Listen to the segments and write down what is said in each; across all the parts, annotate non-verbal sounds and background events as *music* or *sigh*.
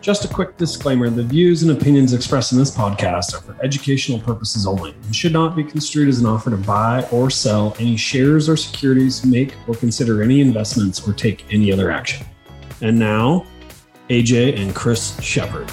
Just a quick disclaimer the views and opinions expressed in this podcast are for educational purposes only and should not be construed as an offer to buy or sell any shares or securities, make or consider any investments, or take any other action. And now, AJ and Chris Shepard.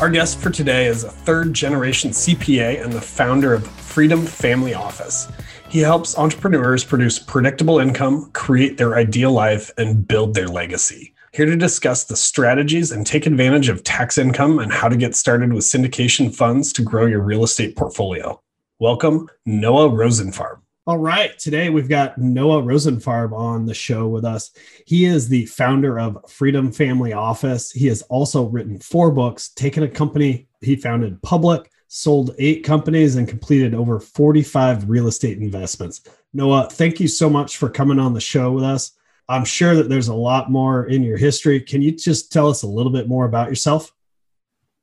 Our guest for today is a third generation CPA and the founder of Freedom Family Office. He helps entrepreneurs produce predictable income, create their ideal life, and build their legacy. Here to discuss the strategies and take advantage of tax income and how to get started with syndication funds to grow your real estate portfolio. Welcome, Noah Rosenfarb. All right. Today we've got Noah Rosenfarb on the show with us. He is the founder of Freedom Family Office. He has also written four books, taken a company he founded public, sold eight companies, and completed over 45 real estate investments. Noah, thank you so much for coming on the show with us. I'm sure that there's a lot more in your history. Can you just tell us a little bit more about yourself?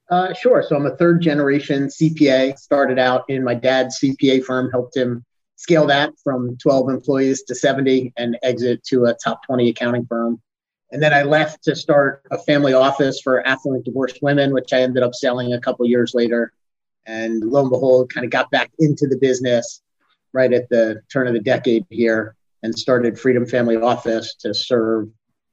Uh, sure. So I'm a third generation CPA. Started out in my dad's CPA firm, helped him scale that from 12 employees to 70 and exit to a top 20 accounting firm. And then I left to start a family office for affluent divorced women, which I ended up selling a couple years later. And lo and behold, kind of got back into the business right at the turn of the decade here and started Freedom Family Office to serve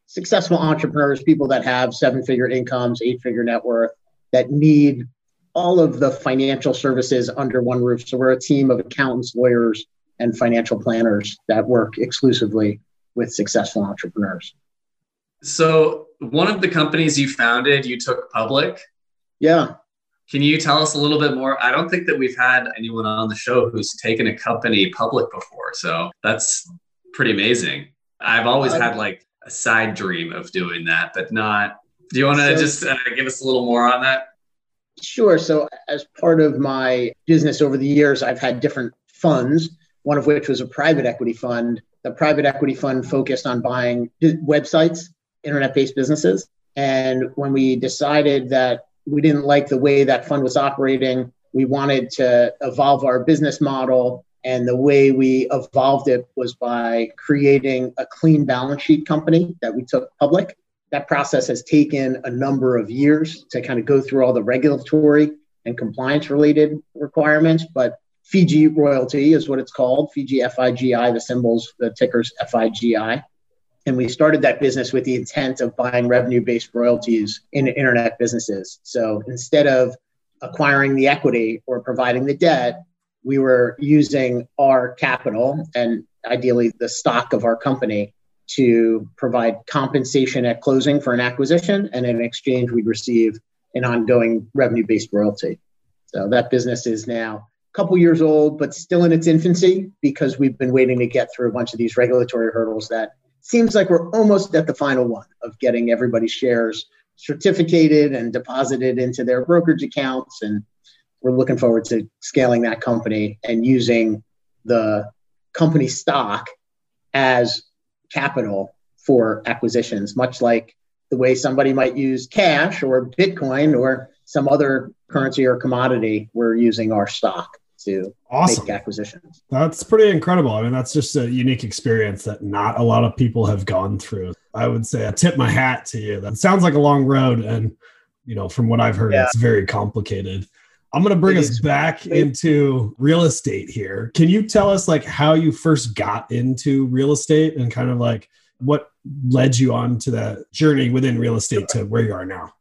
successful entrepreneurs, people that have seven figure incomes, eight figure net worth, that need all of the financial services under one roof. So we're a team of accountants, lawyers, and financial planners that work exclusively with successful entrepreneurs. So, one of the companies you founded, you took public. Yeah. Can you tell us a little bit more? I don't think that we've had anyone on the show who's taken a company public before. So, that's pretty amazing. I've always had like a side dream of doing that, but not. Do you want to so, just uh, give us a little more on that? Sure. So, as part of my business over the years, I've had different funds, one of which was a private equity fund. The private equity fund focused on buying websites, internet based businesses. And when we decided that we didn't like the way that fund was operating, we wanted to evolve our business model. And the way we evolved it was by creating a clean balance sheet company that we took public that process has taken a number of years to kind of go through all the regulatory and compliance related requirements. But Fiji royalty is what it's called Fiji FIGI, the symbols, the tickers FIGI. And we started that business with the intent of buying revenue based royalties in internet businesses. So instead of acquiring the equity or providing the debt, we were using our capital and ideally the stock of our company to provide compensation at closing for an acquisition, and in exchange, we'd receive an ongoing revenue based royalty. So that business is now a couple years old, but still in its infancy because we've been waiting to get through a bunch of these regulatory hurdles that seems like we're almost at the final one of getting everybody's shares certificated and deposited into their brokerage accounts. And we're looking forward to scaling that company and using the company stock as capital for acquisitions, much like the way somebody might use cash or Bitcoin or some other currency or commodity, we're using our stock to awesome. make acquisitions. That's pretty incredible. I mean, that's just a unique experience that not a lot of people have gone through. I would say I tip my hat to you. That sounds like a long road. And, you know, from what I've heard, yeah. it's very complicated. I'm going to bring us back into real estate here. Can you tell us like how you first got into real estate and kind of like what led you on to that journey within real estate to where you are now?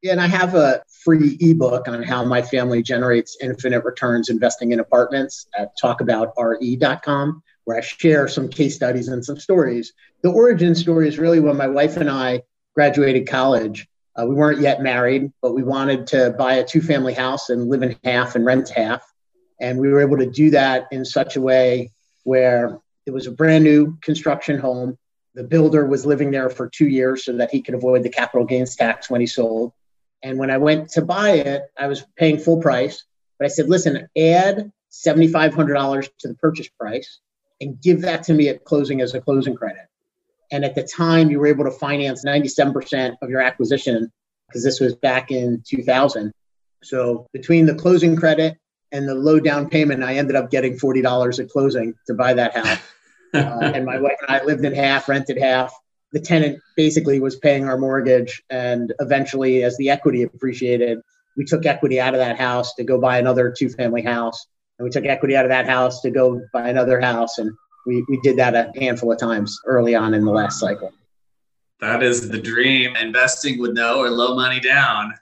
Yeah, and I have a free ebook on how my family generates infinite returns investing in apartments at talkaboutre.com, where I share some case studies and some stories. The origin story is really when my wife and I graduated college uh, we weren't yet married, but we wanted to buy a two family house and live in half and rent half. And we were able to do that in such a way where it was a brand new construction home. The builder was living there for two years so that he could avoid the capital gains tax when he sold. And when I went to buy it, I was paying full price. But I said, listen, add $7,500 to the purchase price and give that to me at closing as a closing credit. And at the time, you were able to finance 97% of your acquisition because this was back in 2000. So between the closing credit and the low down payment, I ended up getting $40 at closing to buy that house. *laughs* uh, and my wife and I lived in half, rented half. The tenant basically was paying our mortgage. And eventually, as the equity appreciated, we took equity out of that house to go buy another two family house. And we took equity out of that house to go buy another house. And we, we did that a handful of times early on in the last cycle. That is the dream. Investing with no or low money down.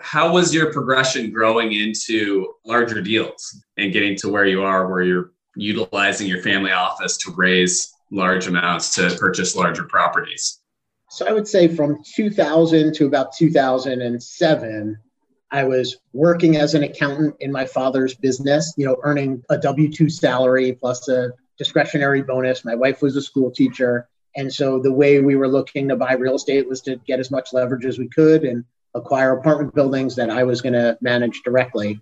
How was your progression growing into larger deals and getting to where you are, where you're utilizing your family office to raise large amounts to purchase larger properties? So I would say from 2000 to about 2007, I was working as an accountant in my father's business, you know, earning a W 2 salary plus a discretionary bonus. My wife was a school teacher. And so the way we were looking to buy real estate was to get as much leverage as we could and acquire apartment buildings that I was going to manage directly.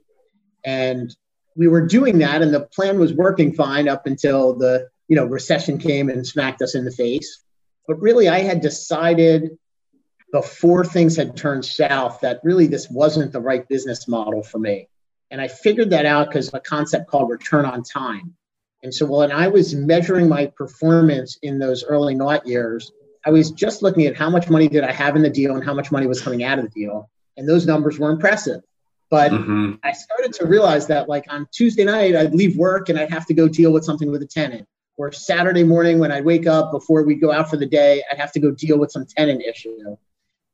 And we were doing that and the plan was working fine up until the, you know, recession came and smacked us in the face. But really I had decided before things had turned south that really this wasn't the right business model for me. And I figured that out because of a concept called return on time. And so when I was measuring my performance in those early naught years, I was just looking at how much money did I have in the deal and how much money was coming out of the deal. And those numbers were impressive. But mm-hmm. I started to realize that like on Tuesday night, I'd leave work and I'd have to go deal with something with a tenant. Or Saturday morning when I'd wake up before we'd go out for the day, I'd have to go deal with some tenant issue.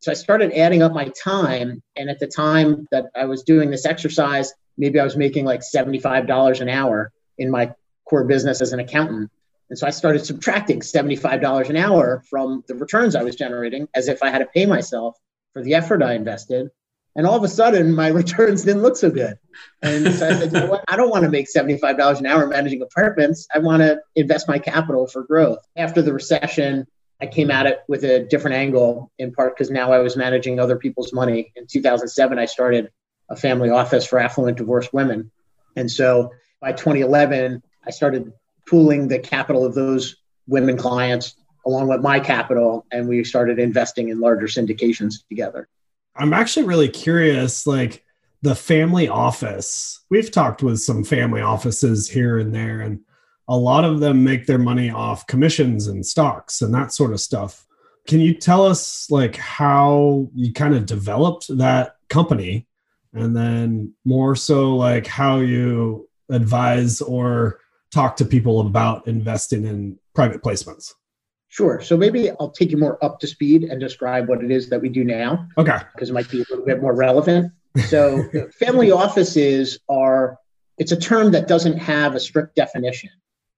So I started adding up my time. And at the time that I was doing this exercise, maybe I was making like $75 an hour in my core business as an accountant. And so I started subtracting $75 an hour from the returns I was generating as if I had to pay myself for the effort I invested. And all of a sudden, my *laughs* returns didn't look so good. And so I said, you know what? I don't want to make $75 an hour managing apartments. I want to invest my capital for growth. After the recession, I came at it with a different angle, in part because now I was managing other people's money. In 2007, I started a family office for affluent divorced women. And so by 2011, I started pooling the capital of those women clients along with my capital, and we started investing in larger syndications together. I'm actually really curious, like the family office. We've talked with some family offices here and there, and a lot of them make their money off commissions and stocks and that sort of stuff. Can you tell us like how you kind of developed that company and then more so like how you advise or talk to people about investing in private placements? Sure. So maybe I'll take you more up to speed and describe what it is that we do now. Okay. Because it might be a little bit more relevant. So *laughs* family offices are it's a term that doesn't have a strict definition.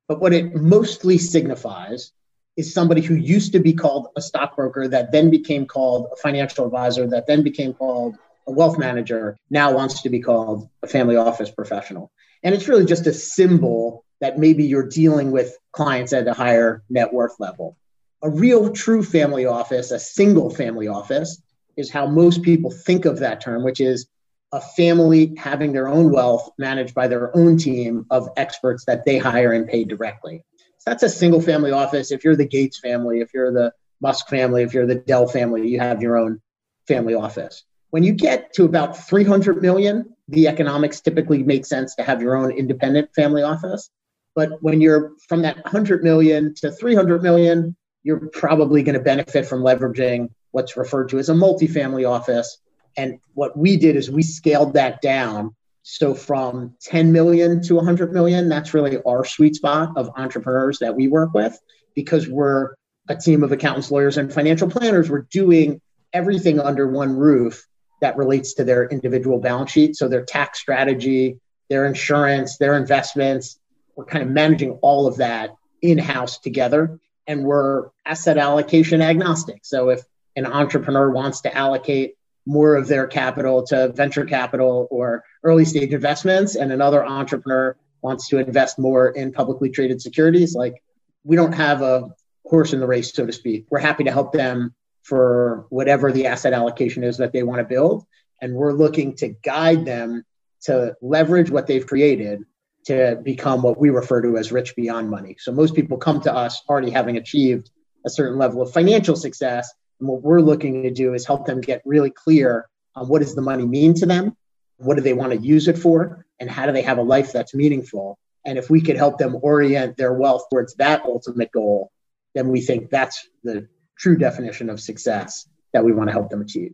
But what it mostly signifies is somebody who used to be called a stockbroker that then became called a financial advisor that then became called a wealth manager now wants to be called a family office professional. And it's really just a symbol that maybe you're dealing with clients at a higher net worth level. A real true family office, a single family office, is how most people think of that term, which is a family having their own wealth managed by their own team of experts that they hire and pay directly. So that's a single family office. If you're the Gates family, if you're the Musk family, if you're the Dell family, you have your own family office. When you get to about 300 million, the economics typically make sense to have your own independent family office. But when you're from that 100 million to 300 million, you're probably going to benefit from leveraging what's referred to as a multifamily office and what we did is we scaled that down. So from 10 million to 100 million, that's really our sweet spot of entrepreneurs that we work with because we're a team of accountants, lawyers, and financial planners. We're doing everything under one roof that relates to their individual balance sheet. So their tax strategy, their insurance, their investments. We're kind of managing all of that in house together. And we're asset allocation agnostic. So if an entrepreneur wants to allocate more of their capital to venture capital or early stage investments and another entrepreneur wants to invest more in publicly traded securities like we don't have a horse in the race so to speak we're happy to help them for whatever the asset allocation is that they want to build and we're looking to guide them to leverage what they've created to become what we refer to as rich beyond money. So most people come to us already having achieved a certain level of financial success. And what we're looking to do is help them get really clear on what does the money mean to them? What do they want to use it for? And how do they have a life that's meaningful? And if we could help them orient their wealth towards that ultimate goal, then we think that's the true definition of success that we want to help them achieve.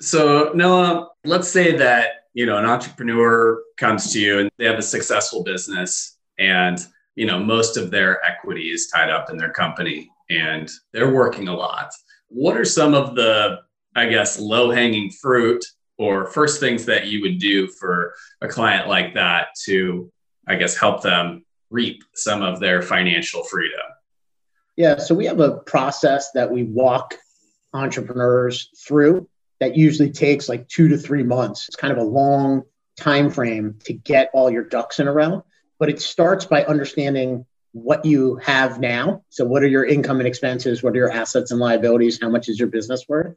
So, Noah, let's say that you know an entrepreneur comes to you and they have a successful business and you know most of their equity is tied up in their company and they're working a lot what are some of the i guess low hanging fruit or first things that you would do for a client like that to i guess help them reap some of their financial freedom yeah so we have a process that we walk entrepreneurs through that usually takes like two to three months. It's kind of a long time frame to get all your ducks in a row. But it starts by understanding what you have now. So, what are your income and expenses? What are your assets and liabilities? How much is your business worth?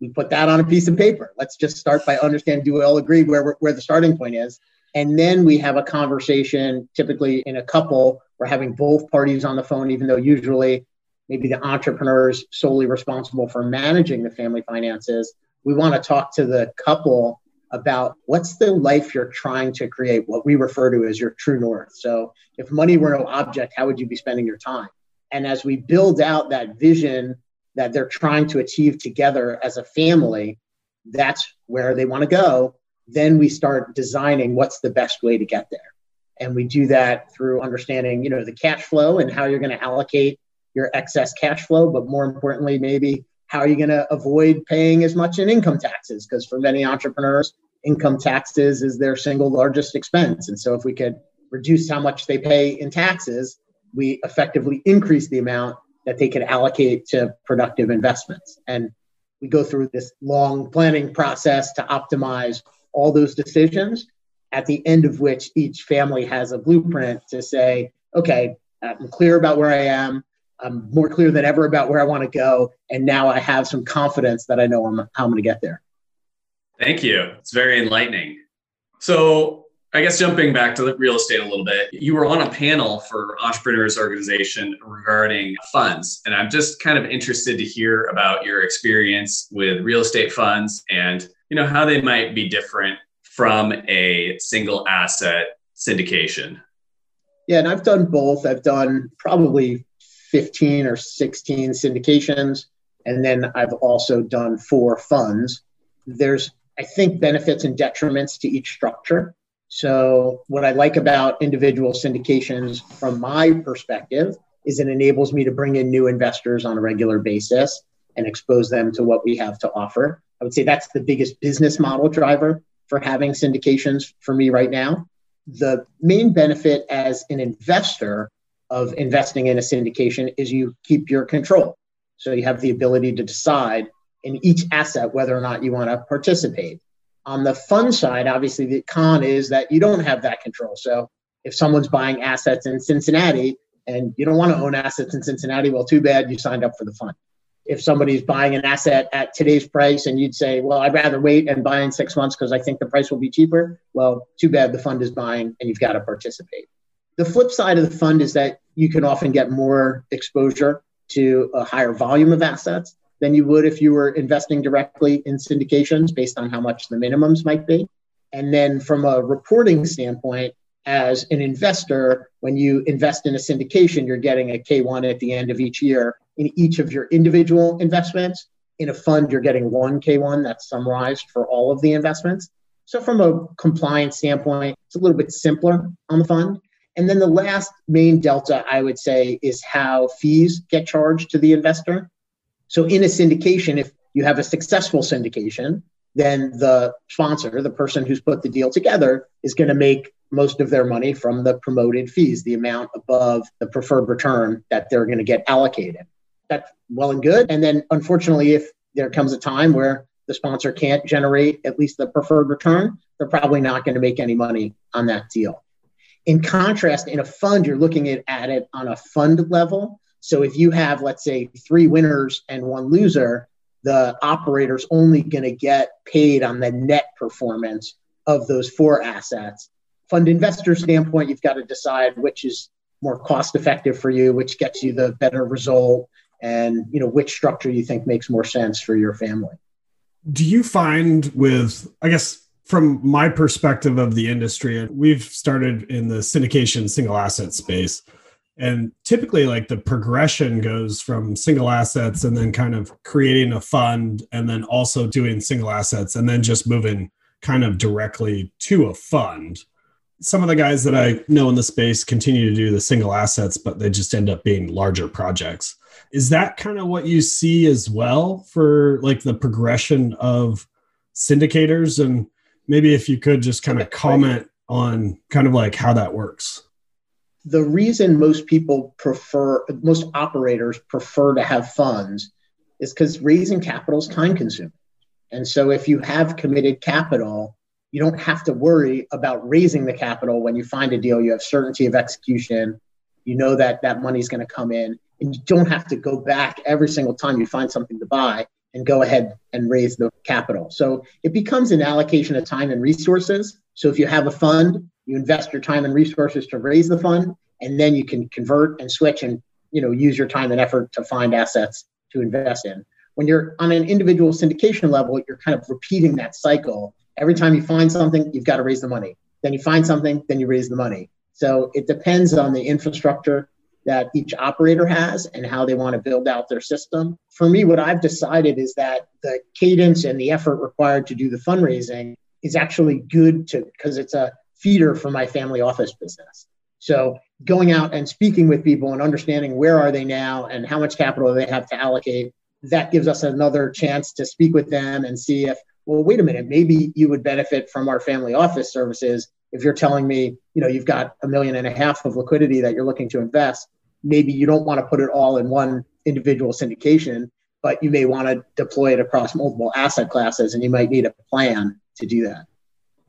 We put that on a piece of paper. Let's just start by understanding do we all agree where, where the starting point is? And then we have a conversation, typically in a couple, we're having both parties on the phone, even though usually maybe the entrepreneur is solely responsible for managing the family finances we want to talk to the couple about what's the life you're trying to create, what we refer to as your true north. So, if money were no object, how would you be spending your time? And as we build out that vision that they're trying to achieve together as a family, that's where they want to go. Then we start designing what's the best way to get there. And we do that through understanding, you know, the cash flow and how you're going to allocate your excess cash flow, but more importantly, maybe how are you going to avoid paying as much in income taxes? Because for many entrepreneurs, income taxes is their single largest expense. And so if we could reduce how much they pay in taxes, we effectively increase the amount that they could allocate to productive investments. And we go through this long planning process to optimize all those decisions, at the end of which each family has a blueprint to say, okay, I'm clear about where I am. I'm more clear than ever about where I want to go. And now I have some confidence that I know I'm, how I'm going to get there. Thank you. It's very enlightening. So, I guess jumping back to the real estate a little bit, you were on a panel for Entrepreneurs Organization regarding funds. And I'm just kind of interested to hear about your experience with real estate funds and you know how they might be different from a single asset syndication. Yeah, and I've done both. I've done probably 15 or 16 syndications. And then I've also done four funds. There's, I think, benefits and detriments to each structure. So, what I like about individual syndications from my perspective is it enables me to bring in new investors on a regular basis and expose them to what we have to offer. I would say that's the biggest business model driver for having syndications for me right now. The main benefit as an investor of investing in a syndication is you keep your control. So you have the ability to decide in each asset whether or not you want to participate. On the fund side, obviously, the con is that you don't have that control. So if someone's buying assets in Cincinnati and you don't want to own assets in Cincinnati, well, too bad you signed up for the fund. If somebody's buying an asset at today's price and you'd say, well, I'd rather wait and buy in six months because I think the price will be cheaper, well, too bad the fund is buying and you've got to participate. The flip side of the fund is that you can often get more exposure to a higher volume of assets than you would if you were investing directly in syndications based on how much the minimums might be. And then from a reporting standpoint, as an investor, when you invest in a syndication, you're getting a K1 at the end of each year in each of your individual investments. In a fund, you're getting one K1 that's summarized for all of the investments. So, from a compliance standpoint, it's a little bit simpler on the fund. And then the last main delta, I would say, is how fees get charged to the investor. So in a syndication, if you have a successful syndication, then the sponsor, the person who's put the deal together, is going to make most of their money from the promoted fees, the amount above the preferred return that they're going to get allocated. That's well and good. And then, unfortunately, if there comes a time where the sponsor can't generate at least the preferred return, they're probably not going to make any money on that deal. In contrast, in a fund, you're looking at, at it on a fund level. So if you have, let's say, three winners and one loser, the operator's only going to get paid on the net performance of those four assets. fund investor standpoint, you've got to decide which is more cost effective for you, which gets you the better result, and you know which structure you think makes more sense for your family. Do you find with I guess from my perspective of the industry, we've started in the syndication single asset space. And typically, like the progression goes from single assets and then kind of creating a fund and then also doing single assets and then just moving kind of directly to a fund. Some of the guys that I know in the space continue to do the single assets, but they just end up being larger projects. Is that kind of what you see as well for like the progression of syndicators? And maybe if you could just kind of comment on kind of like how that works the reason most people prefer, most operators prefer to have funds is because raising capital is time consuming. And so if you have committed capital, you don't have to worry about raising the capital when you find a deal. You have certainty of execution. You know that that money is going to come in, and you don't have to go back every single time you find something to buy and go ahead and raise the capital. So it becomes an allocation of time and resources. So if you have a fund, you invest your time and resources to raise the fund, and then you can convert and switch and you know use your time and effort to find assets to invest in. When you're on an individual syndication level, you're kind of repeating that cycle. Every time you find something, you've got to raise the money. Then you find something, then you raise the money. So it depends on the infrastructure that each operator has and how they want to build out their system. For me, what I've decided is that the cadence and the effort required to do the fundraising is actually good to because it's a feeder for my family office business. So going out and speaking with people and understanding where are they now and how much capital they have to allocate, that gives us another chance to speak with them and see if, well, wait a minute, maybe you would benefit from our family office services. If you're telling me, you know, you've got a million and a half of liquidity that you're looking to invest, maybe you don't want to put it all in one individual syndication, but you may want to deploy it across multiple asset classes and you might need a plan to do that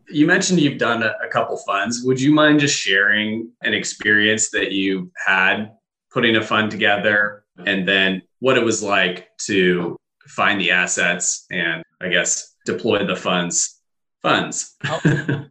you mentioned you've done a, couple funds. Would you mind just sharing an experience that you had putting a fund together and then what it was like to find the assets and I guess deploy the funds funds? I'll,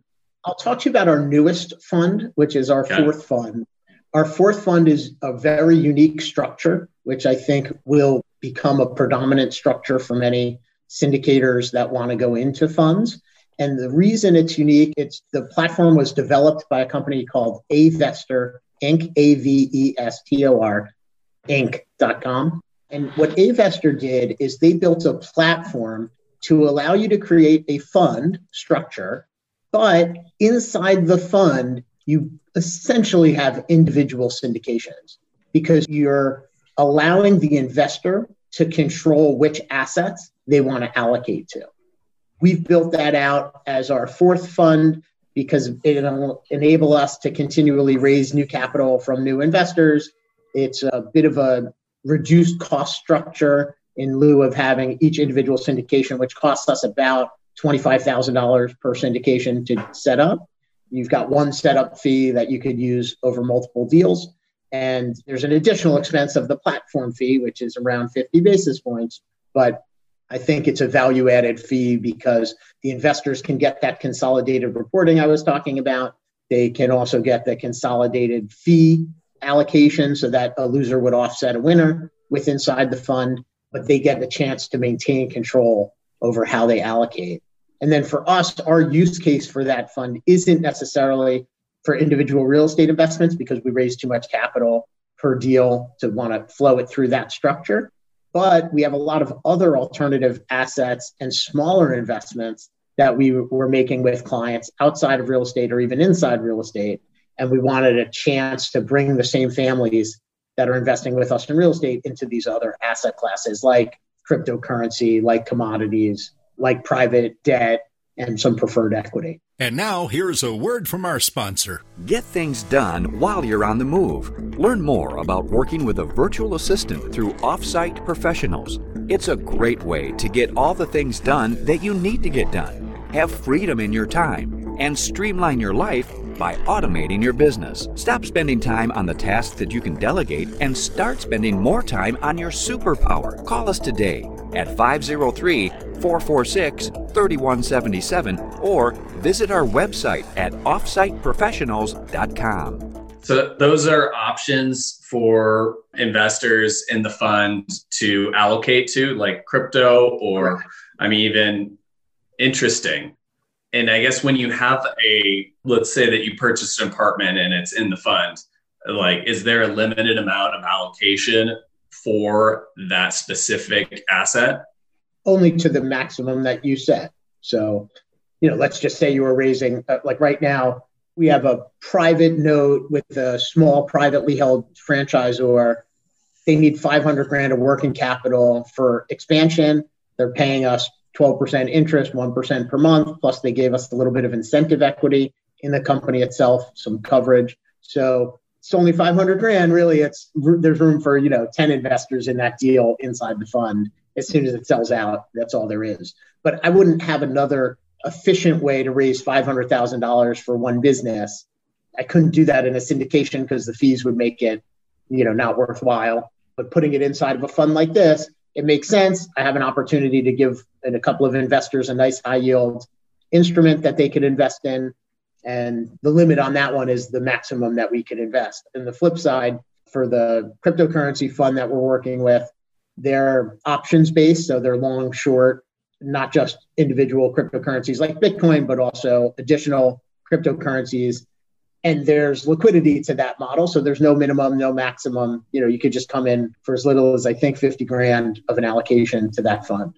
I'll talk to you about our newest fund, which is our okay. fourth fund. Our fourth fund is a very unique structure, which I think will become a predominant structure for many syndicators that want to go into funds. And the reason it's unique, it's the platform was developed by a company called Avestor Inc. A V E S T O R Inc.com. And what Avestor did is they built a platform to allow you to create a fund structure, but inside the fund, you essentially have individual syndications because you're allowing the investor to control which assets they want to allocate to. We've built that out as our fourth fund because it'll enable us to continually raise new capital from new investors. It's a bit of a reduced cost structure in lieu of having each individual syndication, which costs us about $25,000 per syndication to set up. You've got one setup fee that you could use over multiple deals. And there's an additional expense of the platform fee, which is around 50 basis points. But I think it's a value added fee because the investors can get that consolidated reporting I was talking about. They can also get the consolidated fee allocation so that a loser would offset a winner with inside the fund, but they get the chance to maintain control over how they allocate. And then for us, our use case for that fund isn't necessarily for individual real estate investments because we raise too much capital per deal to want to flow it through that structure. But we have a lot of other alternative assets and smaller investments that we were making with clients outside of real estate or even inside real estate. And we wanted a chance to bring the same families that are investing with us in real estate into these other asset classes like cryptocurrency, like commodities, like private debt, and some preferred equity. And now, here's a word from our sponsor. Get things done while you're on the move. Learn more about working with a virtual assistant through Offsite Professionals. It's a great way to get all the things done that you need to get done. Have freedom in your time and streamline your life by automating your business. Stop spending time on the tasks that you can delegate and start spending more time on your superpower. Call us today at 503 446 3177 or visit our website at offsiteprofessionals.com. So those are options for investors in the fund to allocate to, like crypto or, I mean, even interesting. And I guess when you have a, let's say that you purchased an apartment and it's in the fund, like, is there a limited amount of allocation for that specific asset? Only to the maximum that you set. So, you know, let's just say you were raising, uh, like right now, we have a private note with a small privately held franchisor. They need 500 grand of working capital for expansion. They're paying us 12% interest, 1% per month, plus they gave us a little bit of incentive equity in the company itself, some coverage. So it's only 500 grand. Really, it's there's room for you know 10 investors in that deal inside the fund. As soon as it sells out, that's all there is. But I wouldn't have another efficient way to raise $500,000 for one business. I couldn't do that in a syndication because the fees would make it, you know, not worthwhile. But putting it inside of a fund like this, it makes sense. I have an opportunity to give a couple of investors a nice high yield instrument that they could invest in. And the limit on that one is the maximum that we can invest. And the flip side, for the cryptocurrency fund that we're working with, they're options based. So they're long, short, not just individual cryptocurrencies like Bitcoin, but also additional cryptocurrencies. And there's liquidity to that model. So there's no minimum, no maximum. You know, you could just come in for as little as I think 50 grand of an allocation to that fund.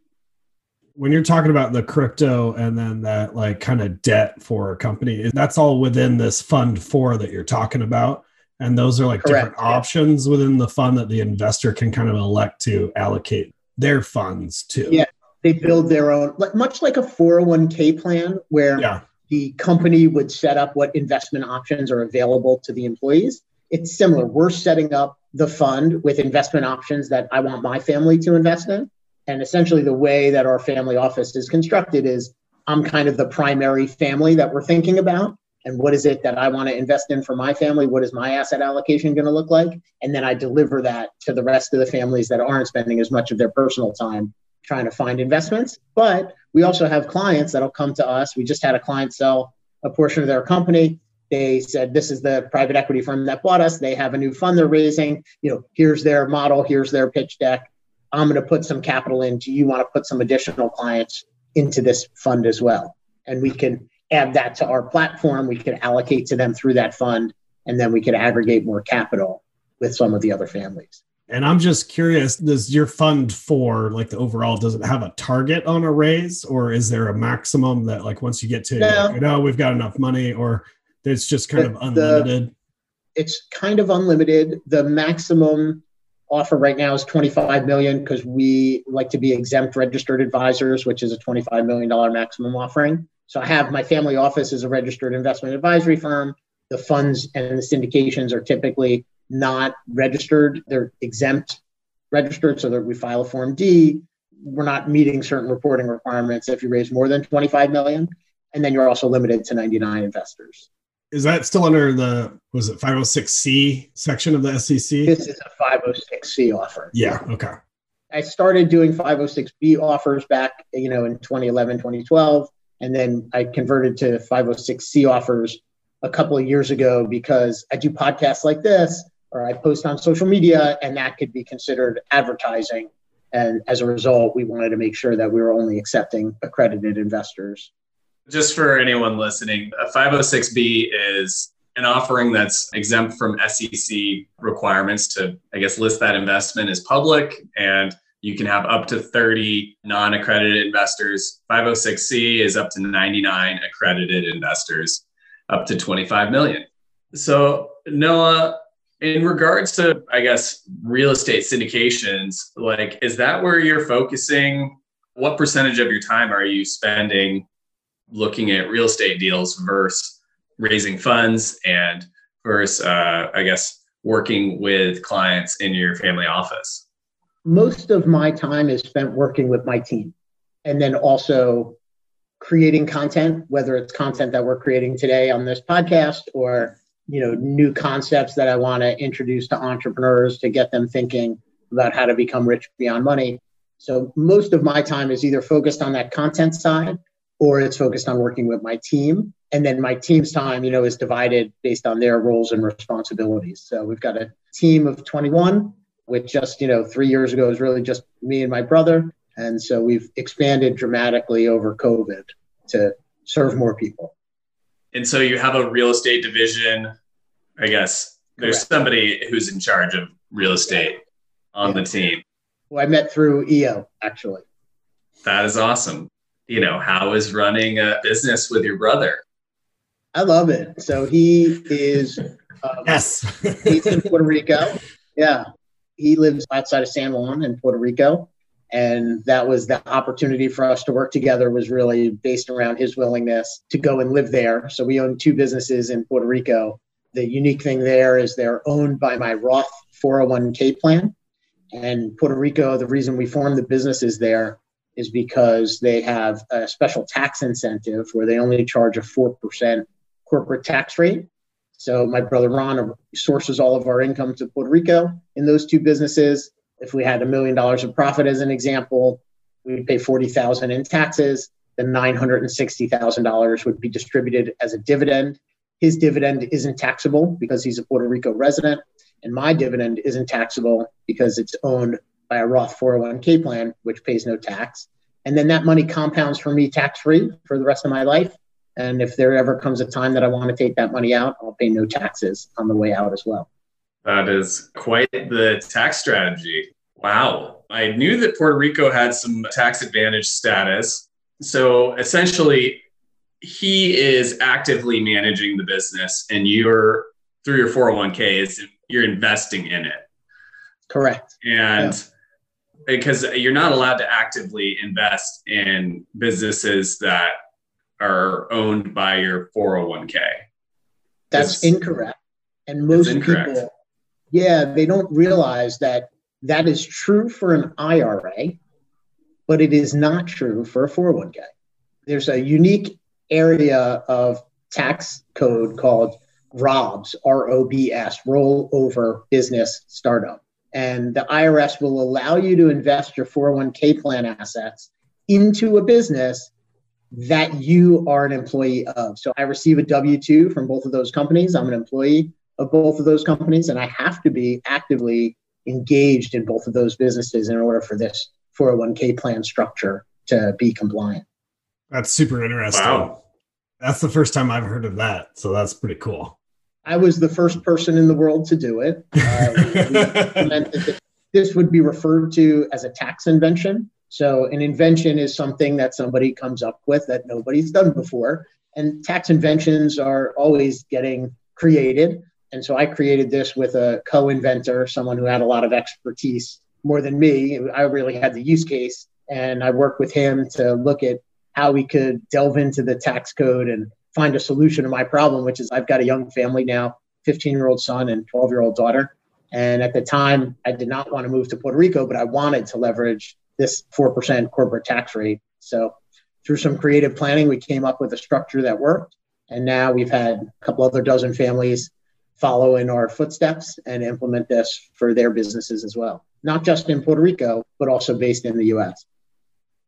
When you're talking about the crypto and then that like kind of debt for a company, that's all within this fund four that you're talking about. And those are like Correct. different yeah. options within the fund that the investor can kind of elect to allocate their funds to. Yeah they build their own like much like a 401k plan where yeah. The company would set up what investment options are available to the employees. It's similar. We're setting up the fund with investment options that i want my family to invest in. And essentially the way that our family office is constructed is i'm kind of the primary family that we're thinking about. And what is it that i want to invest in for my family? What is my asset allocation going to look like? And then i deliver that to the rest of the families that aren't spending as much of their personal time trying to find investments. But we also have clients that'll come to us. We just had a client sell a portion of their company. They said, This is the private equity firm that bought us. They have a new fund they're raising. You know, here's their model, here's their pitch deck. I'm going to put some capital in. Do you want to put some additional clients into this fund as well? And we can add that to our platform. We can allocate to them through that fund, and then we can aggregate more capital with some of the other families. And I'm just curious, does your fund for like the overall, does it have a target on a raise or is there a maximum that like once you get to, no, like, oh, we've got enough money or it's just kind of unlimited? The, it's kind of unlimited. The maximum offer right now is 25 million because we like to be exempt registered advisors, which is a $25 million maximum offering. So I have my family office is a registered investment advisory firm. The funds and the syndications are typically not registered. They're exempt registered so that we file a Form D. We're not meeting certain reporting requirements if you raise more than 25 million. And then you're also limited to 99 investors. Is that still under the was it 506c section of the SEC? This is a 506c offer. Yeah, okay. I started doing 506b offers back, you know, in 2011, 2012, and then I converted to 506c offers a couple of years ago because I do podcasts like this or I post on social media, and that could be considered advertising. And as a result, we wanted to make sure that we were only accepting accredited investors. Just for anyone listening, a 506B is an offering that's exempt from SEC requirements to, I guess, list that investment as public. And you can have up to 30 non accredited investors. 506C is up to 99 accredited investors, up to 25 million. So, Noah, in regards to i guess real estate syndications like is that where you're focusing? What percentage of your time are you spending looking at real estate deals versus raising funds and versus uh, i guess working with clients in your family office? Most of my time is spent working with my team and then also creating content whether it's content that we're creating today on this podcast or you know new concepts that I want to introduce to entrepreneurs to get them thinking about how to become rich beyond money. So most of my time is either focused on that content side or it's focused on working with my team. And then my team's time, you know, is divided based on their roles and responsibilities. So we've got a team of 21, which just, you know, three years ago was really just me and my brother. And so we've expanded dramatically over COVID to serve more people. And so you have a real estate division. I guess there's Correct. somebody who's in charge of real estate on yeah. the team who I met through EO, actually. That is awesome. You know, how is running a business with your brother? I love it. So he is um, yes, he's in Puerto Rico. Yeah, he lives outside of San Juan in Puerto Rico, and that was the opportunity for us to work together. Was really based around his willingness to go and live there. So we own two businesses in Puerto Rico. The unique thing there is they're owned by my Roth 401k plan, and Puerto Rico, the reason we formed the businesses there is because they have a special tax incentive where they only charge a 4% corporate tax rate. So my brother Ron sources all of our income to Puerto Rico in those two businesses. If we had a million dollars of profit as an example, we'd pay 40,000 in taxes. The $960,000 would be distributed as a dividend. His dividend isn't taxable because he's a Puerto Rico resident and my dividend isn't taxable because it's owned by a Roth 401k plan, which pays no tax. And then that money compounds for me tax free for the rest of my life. And if there ever comes a time that I want to take that money out, I'll pay no taxes on the way out as well. That is quite the tax strategy. Wow. I knew that Puerto Rico had some tax advantage status. So essentially, he is actively managing the business and you're through your 401k is you're investing in it. Correct. And yeah. because you're not allowed to actively invest in businesses that are owned by your 401k. That's it's, incorrect. And most incorrect. people, yeah, they don't realize that that is true for an IRA, but it is not true for a 401k. There's a unique area of tax code called ROBS, R O B S, roll over business startup. And the IRS will allow you to invest your 401k plan assets into a business that you are an employee of. So I receive a W 2 from both of those companies. I'm an employee of both of those companies, and I have to be actively engaged in both of those businesses in order for this 401k plan structure to be compliant. That's super interesting. Wow. That's the first time I've heard of that. So that's pretty cool. I was the first person in the world to do it. *laughs* Uh, this would be referred to as a tax invention. So, an invention is something that somebody comes up with that nobody's done before. And tax inventions are always getting created. And so, I created this with a co inventor, someone who had a lot of expertise more than me. I really had the use case. And I worked with him to look at how we could delve into the tax code and find a solution to my problem, which is I've got a young family now, 15 year old son and 12 year old daughter. And at the time, I did not want to move to Puerto Rico, but I wanted to leverage this 4% corporate tax rate. So through some creative planning, we came up with a structure that worked. And now we've had a couple other dozen families follow in our footsteps and implement this for their businesses as well, not just in Puerto Rico, but also based in the US.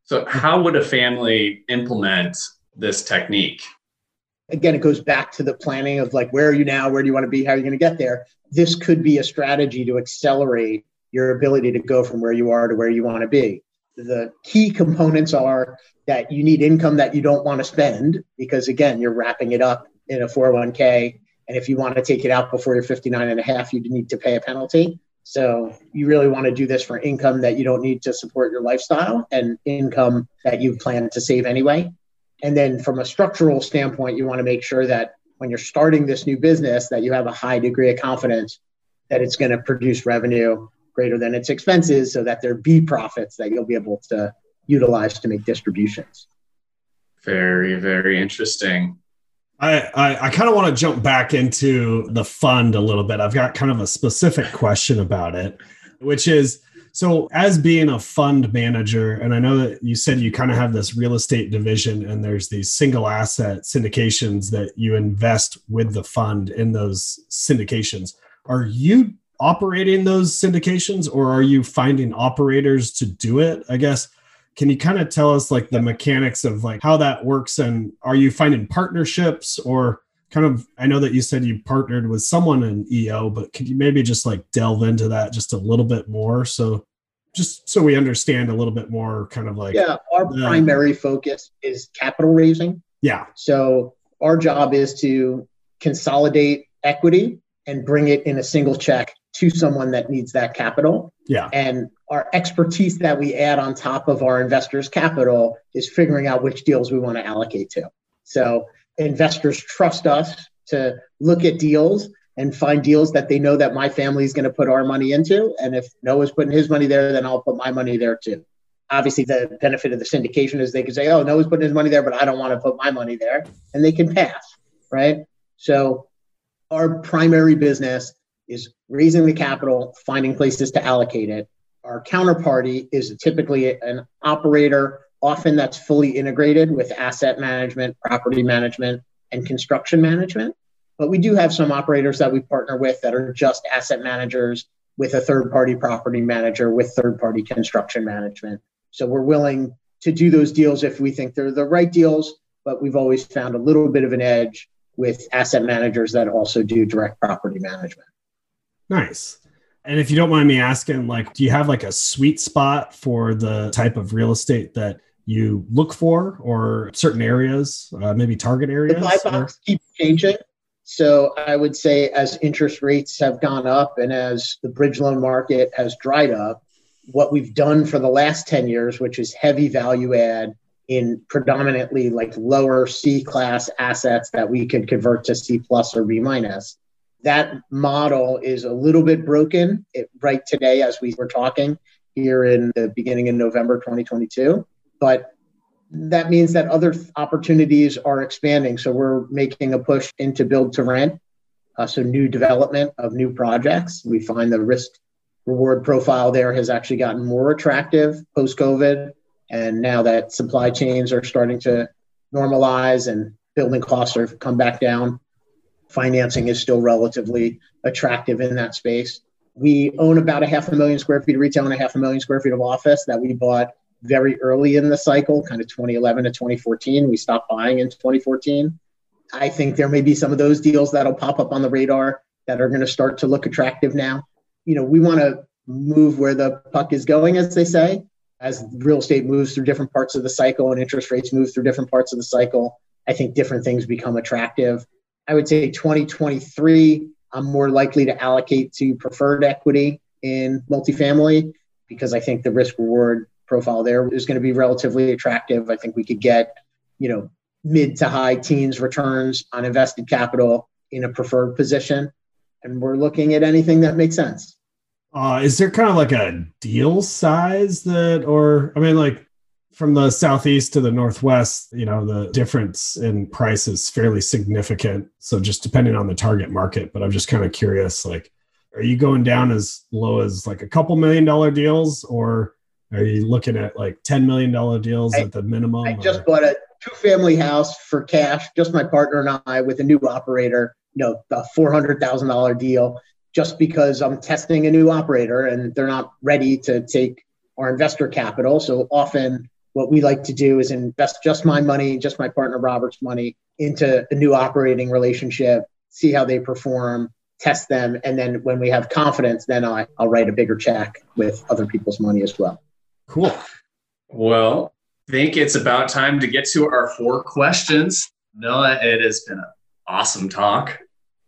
So, how would a family implement this technique? again, it goes back to the planning of like, where are you now? Where do you want to be? How are you going to get there? This could be a strategy to accelerate your ability to go from where you are to where you want to be. The key components are that you need income that you don't want to spend because, again, you're wrapping it up in a 401k. And if you want to take it out before you're 59 and a half, you need to pay a penalty. So you really want to do this for income that you don't need to support your lifestyle and income that you plan to save anyway. And then from a structural standpoint, you want to make sure that when you're starting this new business, that you have a high degree of confidence that it's going to produce revenue greater than its expenses so that there be profits that you'll be able to utilize to make distributions. Very, very interesting. I, I, kind of want to jump back into the fund a little bit. I've got kind of a specific question about it, which is so, as being a fund manager, and I know that you said you kind of have this real estate division, and there's these single asset syndications that you invest with the fund in those syndications. Are you operating those syndications or are you finding operators to do it? I guess can you kind of tell us like the mechanics of like how that works and are you finding partnerships or kind of I know that you said you partnered with someone in EO, but could you maybe just like delve into that just a little bit more so just so we understand a little bit more kind of like Yeah, our the, primary focus is capital raising. Yeah. So our job is to consolidate equity and bring it in a single check to someone that needs that capital. Yeah. And our expertise that we add on top of our investors' capital is figuring out which deals we want to allocate to. So investors trust us to look at deals and find deals that they know that my family is going to put our money into. And if Noah's putting his money there, then I'll put my money there too. Obviously, the benefit of the syndication is they can say, oh, Noah's putting his money there, but I don't want to put my money there. And they can pass, right? So our primary business is raising the capital, finding places to allocate it. Our counterparty is typically an operator, often that's fully integrated with asset management, property management, and construction management. But we do have some operators that we partner with that are just asset managers with a third party property manager with third party construction management. So we're willing to do those deals if we think they're the right deals, but we've always found a little bit of an edge with asset managers that also do direct property management. Nice. And if you don't mind me asking, like, do you have like a sweet spot for the type of real estate that you look for or certain areas, uh, maybe target areas? The buy box keeps changing. So I would say as interest rates have gone up and as the bridge loan market has dried up, what we've done for the last 10 years, which is heavy value add in predominantly like lower C class assets that we could convert to C plus or B minus. That model is a little bit broken it, right today as we were talking here in the beginning of November 2022. But that means that other opportunities are expanding. So we're making a push into build to rent. Uh, so new development of new projects. We find the risk reward profile there has actually gotten more attractive post COVID. And now that supply chains are starting to normalize and building costs are come back down, financing is still relatively attractive in that space. We own about a half a million square feet of retail and a half a million square feet of office that we bought very early in the cycle, kind of 2011 to 2014. We stopped buying in 2014. I think there may be some of those deals that'll pop up on the radar that are going to start to look attractive now. You know, we want to move where the puck is going, as they say. As real estate moves through different parts of the cycle and interest rates move through different parts of the cycle, I think different things become attractive. I would say 2023, I'm more likely to allocate to preferred equity in multifamily because I think the risk reward profile there is going to be relatively attractive. I think we could get, you know, mid to high teens returns on invested capital in a preferred position. And we're looking at anything that makes sense. Uh, is there kind of like a deal size that, or I mean, like from the southeast to the northwest, you know, the difference in price is fairly significant. So just depending on the target market, but I'm just kind of curious, like, are you going down as low as like a couple million dollar deals, or are you looking at like $10 million deals I, at the minimum? I just or? bought a two family house for cash, just my partner and I with a new operator, you know, a $400,000 deal, just because I'm testing a new operator and they're not ready to take our investor capital. So often what we like to do is invest just my money, just my partner Robert's money into a new operating relationship, see how they perform, test them. And then when we have confidence, then I, I'll write a bigger check with other people's money as well. Cool. Well, I think it's about time to get to our four questions. Noah, it has been an awesome talk.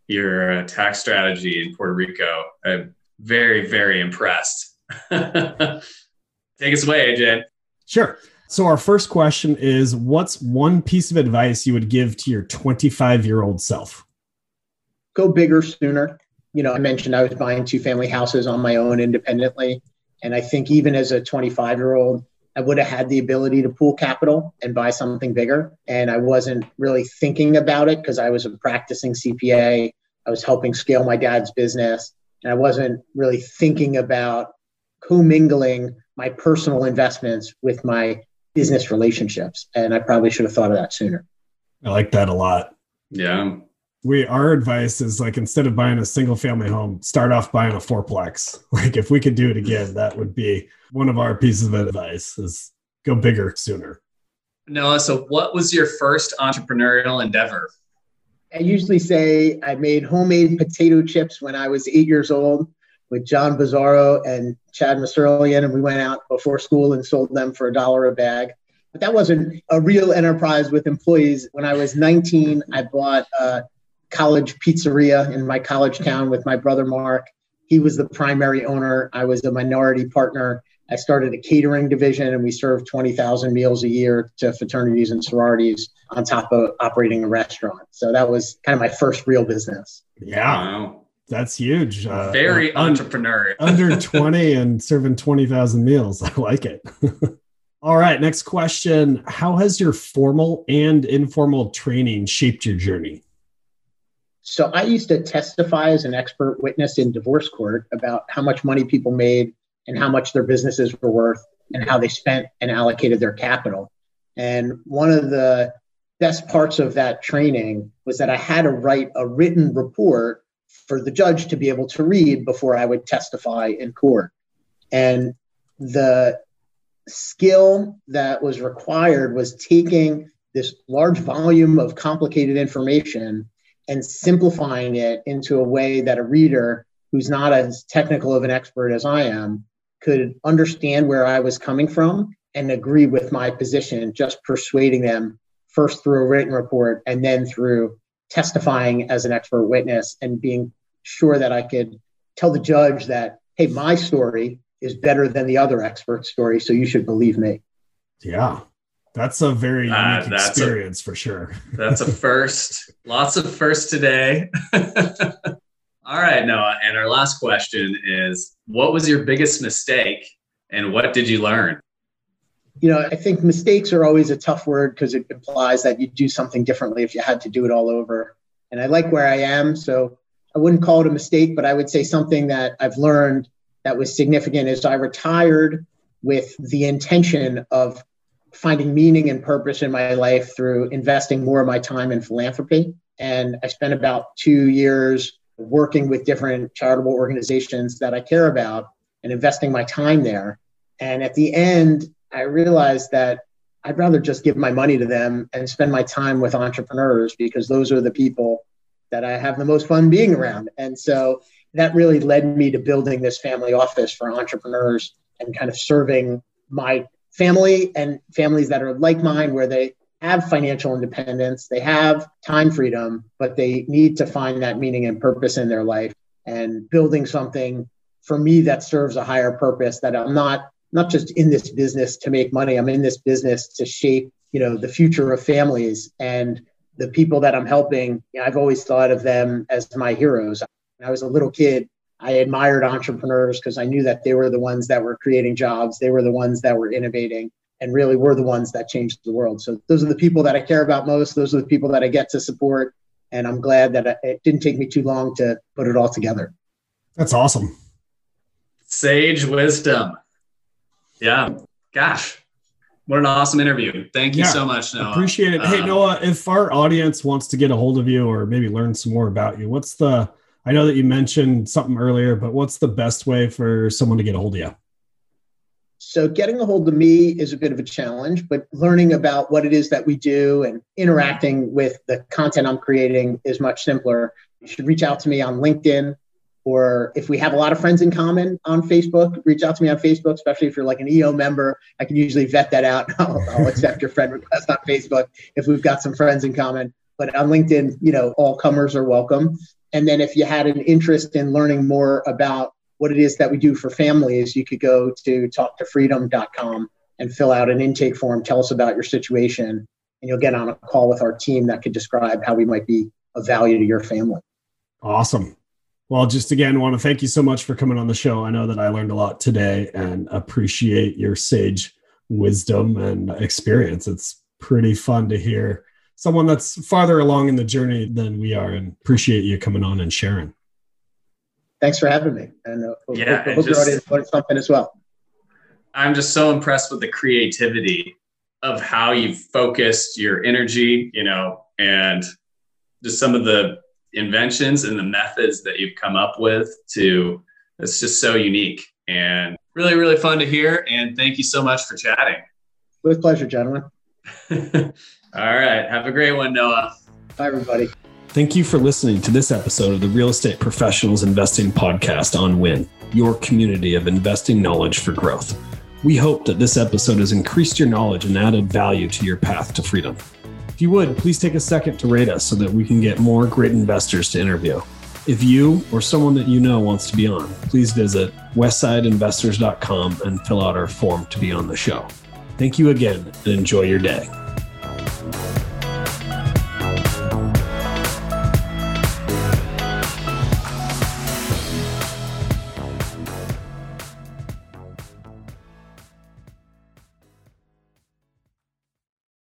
Your uh, tax strategy in Puerto Rico, I'm very, very impressed. *laughs* Take us away, AJ. Sure. So, our first question is What's one piece of advice you would give to your 25 year old self? Go bigger sooner. You know, I mentioned I was buying two family houses on my own independently. And I think even as a 25 year old, I would have had the ability to pool capital and buy something bigger. And I wasn't really thinking about it because I was a practicing CPA. I was helping scale my dad's business. And I wasn't really thinking about commingling my personal investments with my business relationships. And I probably should have thought of that sooner. I like that a lot. Yeah. we our advice is like instead of buying a single family home, start off buying a fourplex. *laughs* Like if we could do it again, that would be one of our pieces of advice is go bigger sooner. Noah, so what was your first entrepreneurial endeavor? I usually say I made homemade potato chips when I was eight years old with John Bizarro and Chad Masurlian, and we went out before school and sold them for a dollar a bag. But that wasn't a real enterprise with employees. When I was 19, I bought a college pizzeria in my college town with my brother Mark. He was the primary owner. I was a minority partner. I started a catering division and we served 20,000 meals a year to fraternities and sororities on top of operating a restaurant. So that was kind of my first real business. Yeah. That's huge. Uh, Very uh, entrepreneurial. *laughs* under 20 and serving 20,000 meals. *laughs* I like it. *laughs* All right, next question. How has your formal and informal training shaped your journey? So, I used to testify as an expert witness in divorce court about how much money people made and how much their businesses were worth and how they spent and allocated their capital. And one of the best parts of that training was that I had to write a written report for the judge to be able to read before I would testify in court. And the skill that was required was taking this large volume of complicated information and simplifying it into a way that a reader who's not as technical of an expert as I am could understand where I was coming from and agree with my position, just persuading them first through a written report and then through testifying as an expert witness and being sure that I could tell the judge that, hey, my story is better than the other expert story, so you should believe me. Yeah. That's a very uh, unique experience a, for sure. *laughs* that's a first. Lots of firsts today. *laughs* All right, Noah. And our last question is what was your biggest mistake and what did you learn? You know, I think mistakes are always a tough word because it implies that you do something differently if you had to do it all over. And I like where I am. So I wouldn't call it a mistake, but I would say something that I've learned that was significant is I retired with the intention of finding meaning and purpose in my life through investing more of my time in philanthropy. And I spent about two years working with different charitable organizations that I care about and investing my time there. And at the end, I realized that I'd rather just give my money to them and spend my time with entrepreneurs because those are the people that I have the most fun being around. And so that really led me to building this family office for entrepreneurs and kind of serving my family and families that are like mine, where they have financial independence, they have time freedom, but they need to find that meaning and purpose in their life and building something for me that serves a higher purpose that I'm not not just in this business to make money i'm in this business to shape you know the future of families and the people that i'm helping you know, i've always thought of them as my heroes when I was a little kid, I admired entrepreneurs because I knew that they were the ones that were creating jobs, they were the ones that were innovating, and really were the ones that changed the world. So those are the people that I care about most. Those are the people that I get to support, and I'm glad that it didn't take me too long to put it all together. That's awesome. Sage wisdom. Yeah. Gosh, what an awesome interview. Thank you yeah, so much, Noah. Appreciate it. Um, hey, Noah, if our audience wants to get a hold of you or maybe learn some more about you, what's the I know that you mentioned something earlier, but what's the best way for someone to get a hold of you? So, getting a hold of me is a bit of a challenge, but learning about what it is that we do and interacting with the content I'm creating is much simpler. You should reach out to me on LinkedIn, or if we have a lot of friends in common on Facebook, reach out to me on Facebook, especially if you're like an EO member. I can usually vet that out. *laughs* I'll, I'll accept your friend request on Facebook if we've got some friends in common. But on LinkedIn, you know, all comers are welcome. And then if you had an interest in learning more about what it is that we do for families, you could go to talktofreedom.com and fill out an intake form. Tell us about your situation, and you'll get on a call with our team that could describe how we might be of value to your family. Awesome. Well, just again, want to thank you so much for coming on the show. I know that I learned a lot today and appreciate your sage wisdom and experience. It's pretty fun to hear someone that's farther along in the journey than we are and appreciate you coming on and sharing. Thanks for having me. And uh, yeah, hope, hope just, your audience something as well. I'm just so impressed with the creativity of how you've focused your energy, you know, and just some of the inventions and the methods that you've come up with to it's just so unique and really, really fun to hear. And thank you so much for chatting. With pleasure, gentlemen. *laughs* All right. Have a great one, Noah. Bye, everybody. Thank you for listening to this episode of the Real Estate Professionals Investing Podcast on Win, your community of investing knowledge for growth. We hope that this episode has increased your knowledge and added value to your path to freedom. If you would, please take a second to rate us so that we can get more great investors to interview. If you or someone that you know wants to be on, please visit westsideinvestors.com and fill out our form to be on the show. Thank you again and enjoy your day.